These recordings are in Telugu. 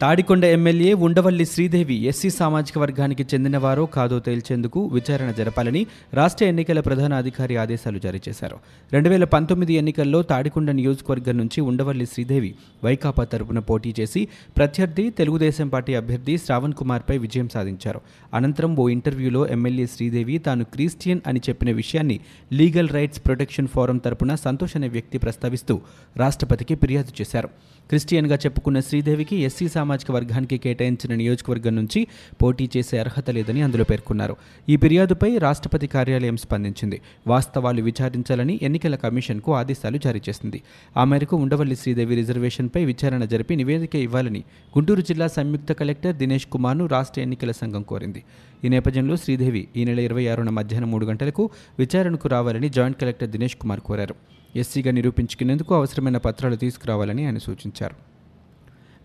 తాడికొండ ఎమ్మెల్యే ఉండవల్లి శ్రీదేవి ఎస్సీ సామాజిక వర్గానికి చెందినవారో కాదో తేల్చేందుకు విచారణ జరపాలని రాష్ట్ర ఎన్నికల ప్రధాన అధికారి ఆదేశాలు జారీ చేశారు. రెండు వేల పంతొమ్మిది ఎన్నికల్లో తాడికొండ నియోజకవర్గం నుంచి ఉండవల్లి శ్రీదేవి వైకాపా తరపున పోటీ చేసి ప్రత్యర్థి తెలుగుదేశం పార్టీ అభ్యర్థి శ్రావణ్ కుమార్పై విజయం సాధించారు. అనంతరం ఓ ఇంటర్వ్యూలో ఎమ్మెల్యే శ్రీదేవి తాను క్రిస్టియన్ అని చెప్పిన విషయాన్ని లీగల్ రైట్స్ ప్రొటెక్షన్ ఫోరం తరపున సంతోష్ అనే వ్యక్తి ప్రస్తావిస్తూ రాష్ట్రపతికి ఫిర్యాదు చేశారు. క్రిస్టియన్గా చెప్పుకున్న శ్రీదేవికి ఎస్సీ సామాజిక వర్గానికి కేటాయించిన నియోజకవర్గం నుంచి పోటీ చేసే అర్హత లేదని అందులో పేర్కొన్నారు. ఈ ఫిర్యాదుపై రాష్ట్రపతి కార్యాలయం స్పందించింది. వాస్తవాలు విచారించాలని ఎన్నికల కమిషన్కు ఆదేశాలు జారీ చేసింది. ఆ మేరకు ఉండవల్లి శ్రీదేవి రిజర్వేషన్పై విచారణ జరిపి నివేదిక ఇవ్వాలని గుంటూరు జిల్లా సంయుక్త కలెక్టర్ దినేష్ కుమార్ను రాష్ట్ర ఎన్నికల సంఘం కోరింది. ఈ నేపథ్యంలో శ్రీదేవి ఈ నెల ఇరవై ఆరున మధ్యాహ్నం మూడు గంటలకు విచారణకు రావాలని జాయింట్ కలెక్టర్ దినేష్ కుమార్ కోరారు. ఎస్సీగా నిరూపించుకునేందుకు అవసరమైన పత్రాలు తీసుకురావాలని ఆయన సూచించారు.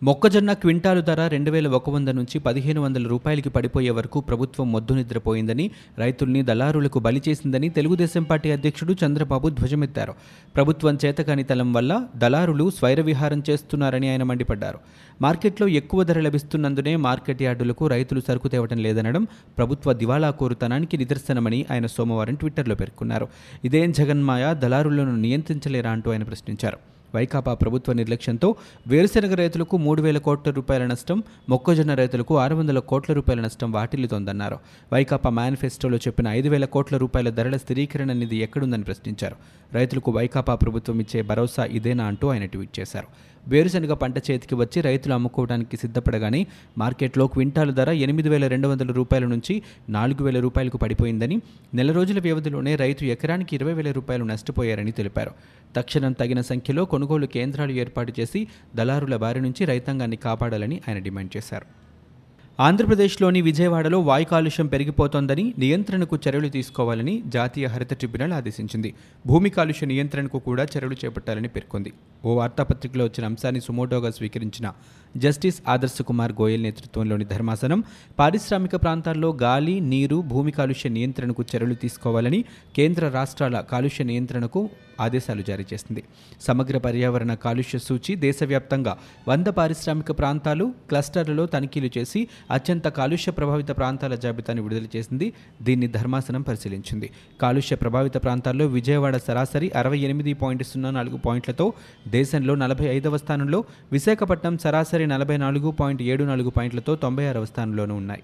మొక్కజొన్న క్వింటాలు ధర రెండు వేల ఒక వంద నుంచి పదిహేను వందల రూపాయలకి పడిపోయే వరకు ప్రభుత్వం మొద్దు నిద్రపోయిందని రైతుల్ని దళారులకు బలి చేసిందని తెలుగుదేశం పార్టీ అధ్యక్షుడు చంద్రబాబు ధ్వజమెత్తారు. ప్రభుత్వం చేతకానితలం వల్ల దళారులు స్వైర విహారం చేస్తున్నారని ఆయన మండిపడ్డారు. మార్కెట్లో ఎక్కువ ధర లభిస్తున్నందునే మార్కెట్ యార్డులకు రైతులు సరుకు తేవటం లేదనడం ప్రభుత్వ దివాళా కోరుతనానికి నిదర్శనమని ఆయన సోమవారం ట్విట్టర్లో పేర్కొన్నారు. ఇదేం జగన్మాయ దళారులను నియంత్రించలేరా అంటూ ఆయన ప్రశ్నించారు. వైకాపా ప్రభుత్వ నిర్లక్ష్యంతో వేరుశెనగ రైతులకు మూడు వేల కోట్ల రూపాయల నష్టం మొక్కజొన్న రైతులకు ఆరు వందల కోట్ల రూపాయల నష్టం వాటిల్లుతోందన్నారు. వైకాపా మేనిఫెస్టోలో చెప్పిన ఐదు వేల కోట్ల రూపాయల ధరల స్థిరీకరణ నిధి ఎక్కడుందని ప్రశ్నించారు. రైతులకు వైకాపా ప్రభుత్వం ఇచ్చే భరోసా ఇదేనా అంటూ ఆయన ట్వీట్ చేశారు. వేరుశనగ పంట చేతికి వచ్చి రైతులు అమ్ముకోవడానికి సిద్ధపడగానే మార్కెట్లో క్వింటాలు ధర ఎనిమిది వేల రెండు వందల రూపాయల నుంచి నాలుగు వేల రూపాయలకు పడిపోయిందని నెల రోజుల వ్యవధిలోనే రైతు ఎకరానికి ఇరవై వేల రూపాయలు నష్టపోయారని తెలిపారు. తక్షణం తగిన సంఖ్యలో కొనుగోలు కేంద్రాలు ఏర్పాటు చేసి దళారుల బారి నుంచి రైతాంగాన్ని కాపాడాలని ఆయన డిమాండ్ చేశారు. ఆంధ్రప్రదేశ్లోని విజయవాడలో వాయు కాలుష్యం పెరిగిపోతోందని నియంత్రణకు చర్యలు తీసుకోవాలని జాతీయ హరిత ట్రిబ్యునల్ ఆదేశించింది. భూమి కాలుష్య నియంత్రణకు కూడా చర్యలు చేపట్టాలని పేర్కొంది. ఓ వార్తాపత్రికలో వచ్చిన అంశాన్ని సుమోటోగా స్వీకరించిన జస్టిస్ ఆదర్శ కుమార్ గోయల్ నేతృత్వంలోని ధర్మాసనం పారిశ్రామిక ప్రాంతాల్లో గాలి నీరు భూమి కాలుష్య నియంత్రణకు చర్యలు తీసుకోవాలని కేంద్ర రాష్ట్రాల కాలుష్య నియంత్రణకు ఆదేశాలు జారీ చేసింది. సమగ్ర పర్యావరణ కాలుష్య సూచి దేశవ్యాప్తంగా వంద పారిశ్రామిక ప్రాంతాలు క్లస్టర్లలో తనిఖీలు చేసి అత్యంత కాలుష్య ప్రభావిత ప్రాంతాల జాబితాను విడుదల చేసింది. దీన్ని ధర్మాసనం పరిశీలించింది. కాలుష్య ప్రభావిత ప్రాంతాల్లో విజయవాడ సరాసరి అరవై ఎనిమిది పాయింట్ సున్నా నాలుగు పాయింట్లతో దేశంలో నలభై ఐదవ స్థానంలో విశాఖపట్నం సరాసరి నలభై నాలుగు పాయింట్ ఏడు నాలుగు పాయింట్లతో తొంభై ఆరవ స్థానంలోనూ ఉన్నాయి.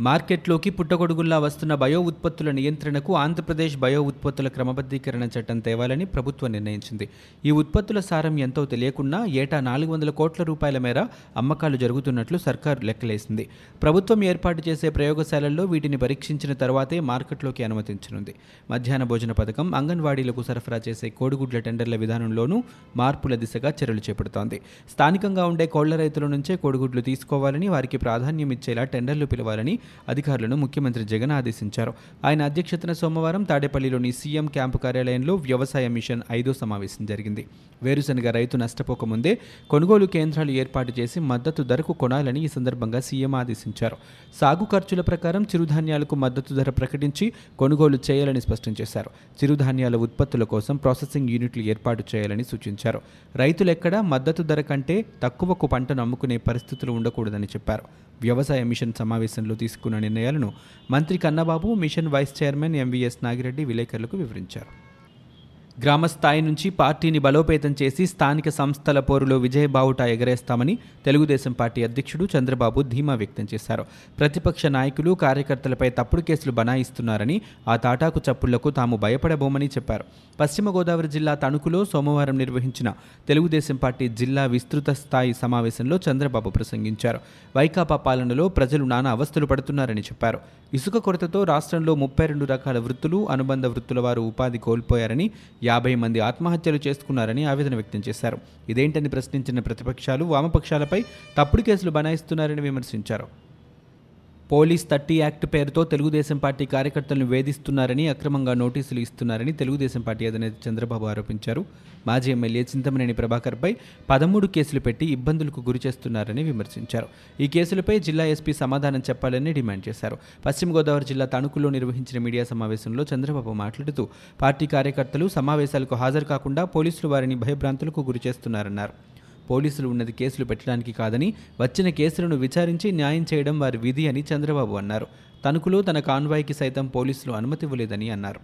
మార్కెట్లోకి పుట్టగొడుగుల్లా వస్తున్న బయో ఉత్పత్తుల నియంత్రణకు ఆంధ్రప్రదేశ్ బయో ఉత్పత్తుల క్రమబద్ధీకరణ చట్టం తేవాలని ప్రభుత్వం నిర్ణయించింది. ఈ ఉత్పత్తుల సారం ఎంతో తెలియకున్నా ఏటా నాలుగు వందల కోట్ల రూపాయల మేర అమ్మకాలు జరుగుతున్నట్లు సర్కారు లెక్కలేసింది. ప్రభుత్వం ఏర్పాటు చేసే ప్రయోగశాలల్లో వీటిని పరీక్షించిన తర్వాతే మార్కెట్లోకి అనుమతించనుంది. మధ్యాహ్న భోజన పథకం అంగన్వాడీలకు సరఫరా చేసే కోడిగుడ్ల టెండర్ల విధానంలోనూ మార్పుల దిశగా చర్యలు చేపడుతోంది. స్థానికంగా ఉండే కోళ్ళ రైతుల నుంచే కోడిగుడ్లు తీసుకోవాలని వారికి ప్రాధాన్యం ఇచ్చేలా టెండర్లు పిలవాలని అధికారులను ముఖ్యమంత్రి జగన్ ఆదేశించారు. ఆయన అధ్యక్షతన సోమవారం తాడేపల్లిలోని సీఎం క్యాంపు కార్యాలయంలో వ్యవసాయ మిషన్ ఐదో సమావేశం జరిగింది. వేరుశనగ రైతు నష్టపోకముందే కొనుగోలు కేంద్రాలు ఏర్పాటు చేసి మద్దతు ధరకు కొనాలని ఈ సందర్భంగా సీఎం ఆదేశించారు. సాగు ఖర్చుల ప్రకారం చిరుధాన్యాలకు మద్దతు ధర ప్రకటించి కొనుగోలు చేయాలని స్పష్టం చేశారు. చిరుధాన్యాల ఉత్పత్తుల కోసం ప్రాసెసింగ్ యూనిట్లు ఏర్పాటు చేయాలని సూచించారు. రైతులెక్కడా మద్దతు ధర కంటే తక్కువకు పంటను అమ్ముకునే పరిస్థితులు ఉండకూడదని చెప్పారు. వ్యవసాయ మిషన్ సమావేశంలో తీసుకు తీసుకున్న నిర్ణయాలను మంత్రి Kannababu mission vice chairman MVS Nagireddy విలేకరులకు వివరించారు. గ్రామ స్థాయి నుంచి పార్టీని బలోపేతం చేసి స్థానిక సంస్థల పోరులో విజయబావుట ఎగరేస్తామని తెలుగుదేశం పార్టీ అధ్యక్షుడు చంద్రబాబు ధీమా వ్యక్తం చేశారు. ప్రతిపక్ష నాయకులు కార్యకర్తలపై తప్పుడు కేసులు బనాయిస్తున్నారని ఆ తాటాకు చప్పుళ్ళకు తాము భయపడబోమని చెప్పారు. పశ్చిమ గోదావరి జిల్లా తణుకులో సోమవారం నిర్వహించిన తెలుగుదేశం పార్టీ జిల్లా విస్తృత స్థాయి సమావేశంలో చంద్రబాబు ప్రసంగించారు. వైకాపా పాలనలో ప్రజలు నానా అవస్థలు పడుతున్నారని చెప్పారు. ఇసుక కొరతతో రాష్ట్రంలో ముప్పై రెండు రకాల వృత్తులు అనుబంధ వృత్తుల వారు ఉపాధి కోల్పోయారని యాభై మంది ఆత్మహత్యలు చేసుకున్నారని ఆవేదన వ్యక్తం చేశారు. ఇదేంటని ప్రశ్నించిన ప్రతిపక్షాలు వామపక్షాలపై తప్పుడు కేసులు బనాయిస్తున్నారని విమర్శించారు. పోలీస్ థర్టీ యాక్ట్ పేరుతో తెలుగుదేశం పార్టీ కార్యకర్తలను వేధిస్తున్నారని అక్రమంగా నోటీసులు ఇస్తున్నారని తెలుగుదేశం పార్టీ అధినేత చంద్రబాబు ఆరోపించారు. మాజీ ఎమ్మెల్యే చింతమనేని ప్రభాకర్పై పదమూడు కేసులు పెట్టి ఇబ్బందులకు గురి చేస్తున్నారని విమర్శించారు. ఈ కేసులపై జిల్లా ఎస్పీ సమాధానం చెప్పాలని డిమాండ్ చేశారు. పశ్చిమ గోదావరి జిల్లా తణుకులో నిర్వహించిన మీడియా సమావేశంలో చంద్రబాబు మాట్లాడుతూ పార్టీ కార్యకర్తలు సమావేశాలకు హాజరు కాకుండా పోలీసులు వారిని భయభ్రాంతులకు గురి చేస్తున్నారన్నారు. పోలీసులు ఉన్నది కేసులు పెట్టడానికి కాదని వచ్చిన కేసులను విచారించి న్యాయం చేయడం వారి విధి అని చంద్రబాబు అన్నారు. తణుకులో తన కాన్వాయ్కి సైతం పోలీసులు అనుమతి ఇవ్వలేదని అన్నారు.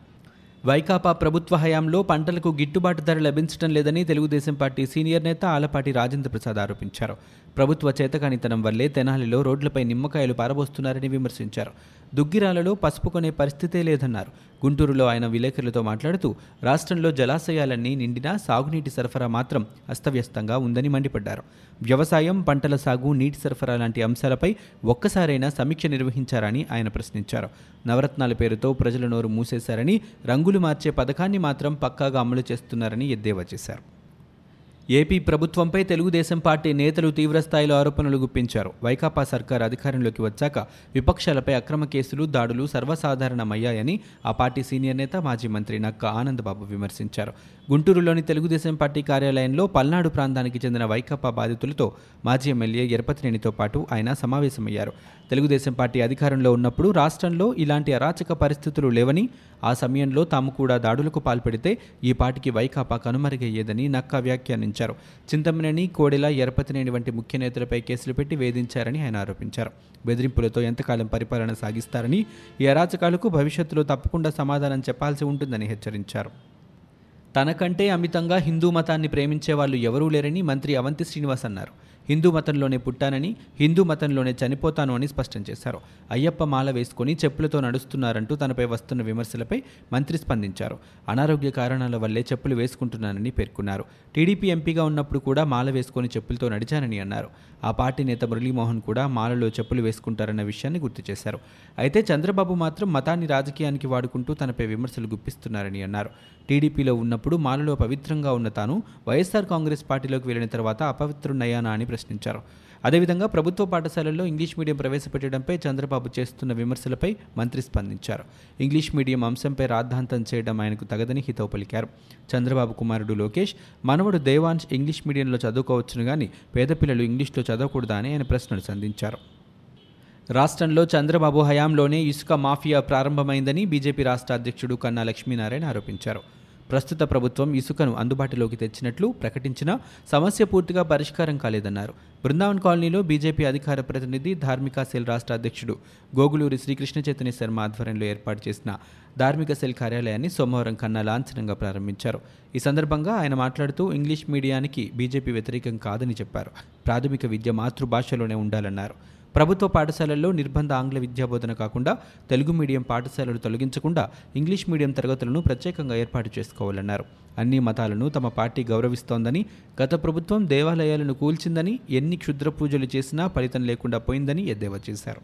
వైకాపా ప్రభుత్వ హయాంలో పంటలకు గిట్టుబాటు ధర లభించడం లేదని తెలుగుదేశం పార్టీ సీనియర్ నేత ఆలపాటి రాజేంద్ర ప్రసాద్ ఆరోపించారు. ప్రభుత్వ చేతకానితనం వల్లే తెనాలిలో రోడ్లపై నిమ్మకాయలు పారబోస్తున్నారని విమర్శించారు. దుగ్గిరాలలో పసుపు కొనే పరిస్థితే లేదన్నారు. గుంటూరులో ఆయన విలేకరులతో మాట్లాడుతూ రాష్ట్రంలో జలాశయాలన్నీ నిండినా సాగునీటి సరఫరా మాత్రం అస్తవ్యస్తంగా ఉందని మండిపడ్డారు. వ్యవసాయం పంటల సాగు నీటి సరఫరా లాంటి అంశాలపై ఒక్కసారైనా సమీక్ష నిర్వహించారని ఆయన ప్రశ్నించారు. నవరత్నాల పేరుతో ప్రజల నోరు మూసేశారని రంగులు మార్చే పథకాన్ని మాత్రం పక్కాగా అమలు చేస్తున్నారని ఎద్దేవా చేశారు. ఏపీ ప్రభుత్వంపై తెలుగుదేశం పార్టీ నేతలు తీవ్రస్థాయిలో ఆరోపణలు గుప్పించారు. వైకాపా సర్కార్ అధికారంలోకి వచ్చాక విపక్షాలపై అక్రమ కేసులు దాడులు సర్వసాధారణమయ్యాయని ఆ పార్టీ సీనియర్ నేత మాజీ మంత్రి నక్క ఆనందబాబు విమర్శించారు. గుంటూరులోని తెలుగుదేశం పార్టీ కార్యాలయంలో పల్నాడు ప్రాంతానికి చెందిన వైకాపా బాధితులతో మాజీ ఎమ్మెల్యే ఎరపతినేనితో పాటు ఆయన సమావేశమయ్యారు. తెలుగుదేశం పార్టీ అధికారంలో ఉన్నప్పుడు రాష్ట్రంలో ఇలాంటి అరాచక పరిస్థితులు లేవని ఆ సమయంలో తాము కూడా దాడులకు పాల్పడితే ఈ పార్టీకి వైకాపా కనుమరుగయ్యేదని నక్కా వ్యాఖ్యానించారు. చింతమనేని కోడెల ఎరపతినేని వంటి ముఖ్య నేతలపై కేసులు పెట్టి వేధించారని ఆయన ఆరోపించారు. బెదిరింపులతో ఎంతకాలం పరిపాలన సాగిస్తారని ఈ అరాచకాలకు భవిష్యత్తులో తప్పకుండా సమాధానం చెప్పాల్సి ఉంటుందని హెచ్చరించారు. తనకంటే అమితంగా హిందూ మతాన్ని ప్రేమించే వాళ్ళు ఎవరూ లేరని మంత్రి అవంతి శ్రీనివాస్ అన్నారు. హిందూ మతంలోనే పుట్టానని హిందూ మతంలోనే చనిపోతాను అని స్పష్టం చేశారు. అయ్యప్ప మాల వేసుకొని చెప్పులతో నడుస్తున్నారంటూ తనపై వస్తున్న విమర్శలపై మంత్రి స్పందించారు. అనారోగ్య కారణాల వల్లే చెప్పులు వేసుకుంటున్నానని పేర్కొన్నారు. టీడీపీ ఎంపీగా ఉన్నప్పుడు కూడా మాల వేసుకొని చెప్పులతో నడిచానని అన్నారు. ఆ పార్టీ నేత మురళీమోహన్ కూడా మాలలో చెప్పులు వేసుకుంటారన్న విషయాన్ని గుర్తు చేశారు. అయితే చంద్రబాబు మాత్రం మతాన్ని రాజకీయానికి వాడుకుంటూ తనపై విమర్శలు గుప్పిస్తున్నారని అన్నారు. టీడీపీలో ఉన్నప్పుడు మాలలో పవిత్రంగా ఉన్న తాను వైఎస్ఆర్ కాంగ్రెస్ పార్టీలోకి వెళ్ళిన తర్వాత అపవిత్రున్నయ్యానా అని ప్రశ్నించారు. అదేవిధంగా ప్రభుత్వ పాఠశాలల్లో ఇంగ్లీష్ మీడియం ప్రవేశపెట్టడంపై చంద్రబాబు చేస్తున్న విమర్శలపై మంత్రి స్పందించారు. ఇంగ్లీష్ మీడియం అంశంపై రాద్ధాంతం చేయడం ఆయనకు తగదని హితవు పలికారు. చంద్రబాబు కుమారుడు లోకేష్ మనవడు దేవాంశ్ ఇంగ్లీష్ మీడియంలో చదువుకోవచ్చును కానీ పేద పిల్లలు ఇంగ్లీష్లో చదవకూడదా అని ఆయన ప్రశ్నలు సంధించారు. రాష్ట్రంలో చంద్రబాబు హయాంలోనే ఇసుక మాఫియా ప్రారంభమైందని బీజేపీ రాష్ట్ర అధ్యక్షుడు కన్నా లక్ష్మీనారాయణ ఆరోపించారు. ప్రస్తుత ప్రభుత్వం ఇసుకను అందుబాటులోకి తెచ్చినట్లు ప్రకటించినా సమస్య పూర్తిగా పరిష్కారం కాలేదన్నారు. బృందావన్ కాలనీలో బీజేపీ అధికార ప్రతినిధి ధార్మిక సెల్ రాష్ట్ర అధ్యక్షుడు గోగులూరి శ్రీకృష్ణ చైతన్య శర్మ ఆధ్వర్యంలో ఏర్పాటు చేసిన ధార్మిక సెల్ కార్యాలయాన్ని సోమవారం కన్నా లాంఛనంగా ప్రారంభించారు. ఈ సందర్భంగా ఆయన మాట్లాడుతూ ఇంగ్లీష్ మీడియానికి బీజేపీ వ్యతిరేకం కాదని చెప్పారు. ప్రాథమిక విద్య మాతృభాషలోనే ఉండాలన్నారు. ప్రభుత్వ పాఠశాలల్లో నిర్బంధ ఆంగ్ల విద్యా బోధన కాకుండా తెలుగు మీడియం పాఠశాలలు తొలగించకుండా ఇంగ్లీష్ మీడియం తరగతులను ప్రత్యేకంగా ఏర్పాటు చేసుకోవాలన్నారు. అన్ని మతాలను తమ పార్టీ గౌరవిస్తోందని గత ప్రభుత్వం దేవాలయాలను కూల్చిందని ఎన్ని క్షుద్ర పూజలు చేసినా ఫలితం లేకుండా పోయిందని ఎద్దేవా చేశారు.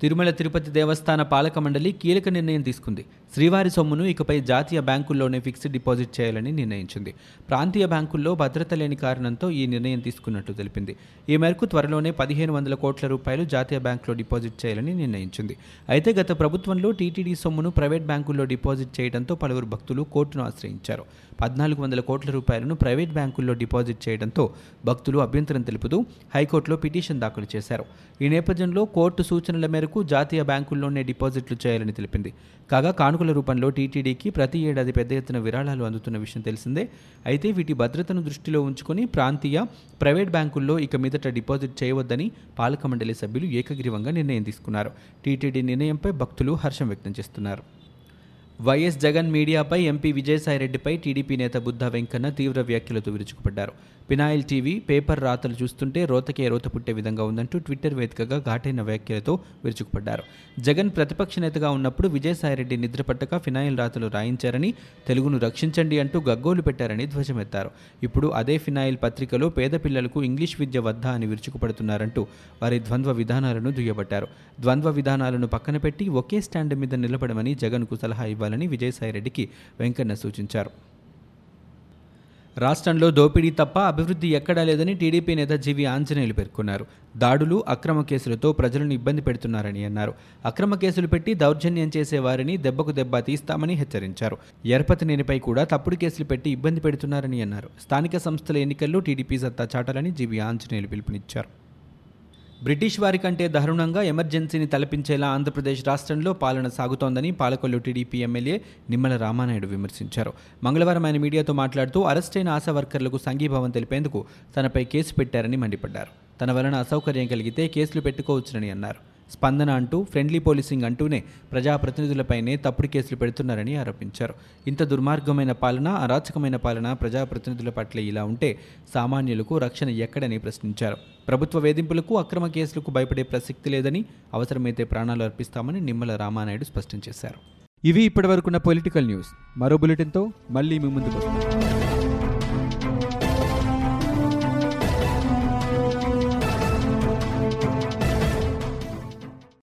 తిరుమల తిరుపతి దేవస్థాన పాలక మండలి కీలక నిర్ణయం తీసుకుంది. శ్రీవారి సొమ్మును ఇకపై జాతీయ బ్యాంకుల్లోనే ఫిక్స్డ్ డిపాజిట్ చేయాలని నిర్ణయించింది. ప్రాంతీయ బ్యాంకుల్లో భద్రత లేని కారణంతో ఈ నిర్ణయం తీసుకున్నట్టు తెలిపింది. ఈ మేరకు త్వరలోనే పదిహేను వందల కోట్ల రూపాయలు జాతీయ బ్యాంకులో డిపాజిట్ చేయాలని నిర్ణయించింది. అయితే గత ప్రభుత్వంలో టీటీడీ సొమ్మును ప్రైవేట్ బ్యాంకుల్లో డిపాజిట్ చేయడంతో పలువురు భక్తులు కోర్టును ఆశ్రయించారు. పద్నాలుగు వందల కోట్ల రూపాయలను ప్రైవేట్ బ్యాంకుల్లో డిపాజిట్ చేయడంతో భక్తులు అభ్యంతరం తెలుపుతూ హైకోర్టులో పిటిషన్ దాఖలు చేశారు. ఈ నేపథ్యంలో కోర్టు సూచనల మేరకు జాతీయ బ్యాంకుల్లోనే డిపాజిట్లు చేయాలని తెలిపింది. కాగా కానుకల రూపంలో టీటీడీకి ప్రతి ఏడాది పెద్ద ఎత్తున విరాళాలు అందుతున్న విషయం తెలిసిందే. అయితే వీటి భద్రతను దృష్టిలో ఉంచుకొని ప్రాంతీయ ప్రైవేట్ బ్యాంకుల్లో ఇక మీదట డిపాజిట్ చేయవద్దని పాలక మండలి సభ్యులు ఏకగ్రీవంగా నిర్ణయం తీసుకున్నారు. టీటీడీ నిర్ణయంపై భక్తులు హర్షం వ్యక్తం చేస్తున్నారు. వైఎస్ జగన్ మీడియాపై ఎంపీ విజయసాయిరెడ్డిపై టీడీపీ నేత బుద్ధ వెంకన్న తీవ్ర వ్యాఖ్యలతో విరుచుకుపడ్డారు. పినాయిల్ టీవీ పేపర్ రాతలు చూస్తుంటే రోతకే రోత పుట్టే విధంగా ఉందంటూ ట్విట్టర్ వేదికగా ఘాటైన వ్యాఖ్యలతో విరుచుకుపడ్డారు. జగన్ ప్రతిపక్ష నేతగా ఉన్నప్పుడు విజయసాయిరెడ్డి నిద్రపట్టక ఫినాయిల్ రాతలు రాయించారని తెలుగును రక్షించండి అంటూ గగ్గోలు పెట్టారని ధ్వజమెత్తారు. ఇప్పుడు అదే ఫినాయిల్ పత్రికలో పేద పిల్లలకు ఇంగ్లీష్ విద్య వద్దా అని విరుచుకుపడుతున్నారంటూ వారి ద్వంద్వ విధానాలను దుయ్యబట్టారు. ద్వంద్వ విధానాలను పక్కన పెట్టి ఒకే స్టాండ్ మీద నిలబడమని జగన్కు సలహా ఇవ్వాలని విజయసాయిరెడ్డికి వెంకన్న సూచించారు. రాష్ట్రంలో దోపిడీ తప్ప అభివృద్ధి ఎక్కడా లేదని టీడీపీ నేత జీవి ఆంజనేయులు పేర్కొన్నారు. దాడులు అక్రమ కేసులతో ప్రజలను ఇబ్బంది పెడుతున్నారని అన్నారు. అక్రమ కేసులు పెట్టి దౌర్జన్యం చేసే వారిని దెబ్బకు దెబ్బ తీస్తామని హెచ్చరించారు. ఎరపతినేనిపై కూడా తప్పుడు కేసులు పెట్టి ఇబ్బంది పెడుతున్నారని అన్నారు. స్థానిక సంస్థల ఎన్నికల్లో టీడీపీ సత్తా చాటాలని జీవి ఆంజనేయులు పిలుపునిచ్చారు. బ్రిటిష్ వారి కంటే దారుణంగా ఎమర్జెన్సీని తలపించేలా ఆంధ్రప్రదేశ్ రాష్ట్రంలో పాలన సాగుతోందని పాలకొల్లు టీడీపీ ఎమ్మెల్యే నిమ్మల రామానాయుడు విమర్శించారు. మంగళవారం ఆయన మీడియాతో మాట్లాడుతూ అరెస్టైన ఆశా వర్కర్లకు సంఘీభావం తెలిపేందుకు తనపై కేసు పెట్టారని మండిపడ్డారు. తన వలన అసౌకర్యం కలిగితే కేసులు పెట్టుకోవచ్చునని అన్నారు. స్పందన అంటూ ఫ్రెండ్లీ పోలీసింగ్ అంటూనే ప్రజాప్రతినిధులపైనే తప్పుడు కేసులు పెడుతున్నారని ఆరోపించారు. ఇంత దుర్మార్గమైన పాలన అరాచకమైన పాలన ప్రజాప్రతినిధుల పట్ల ఇలా ఉంటే సామాన్యులకు రక్షణ ఎక్కడని ప్రశ్నించారు. ప్రభుత్వ వేధింపులకు అక్రమ కేసులకు భయపడే ప్రసక్తి లేదని అవసరమైతే ప్రాణాలు అర్పిస్తామని నిమ్మల రామానాయుడు స్పష్టం చేశారు. ఇవి ఇప్పటివరకున్న పొలిటికల్ న్యూస్. మరో బులెటిన్తో మళ్ళీ మీ ముందుకు వస్తున్నాం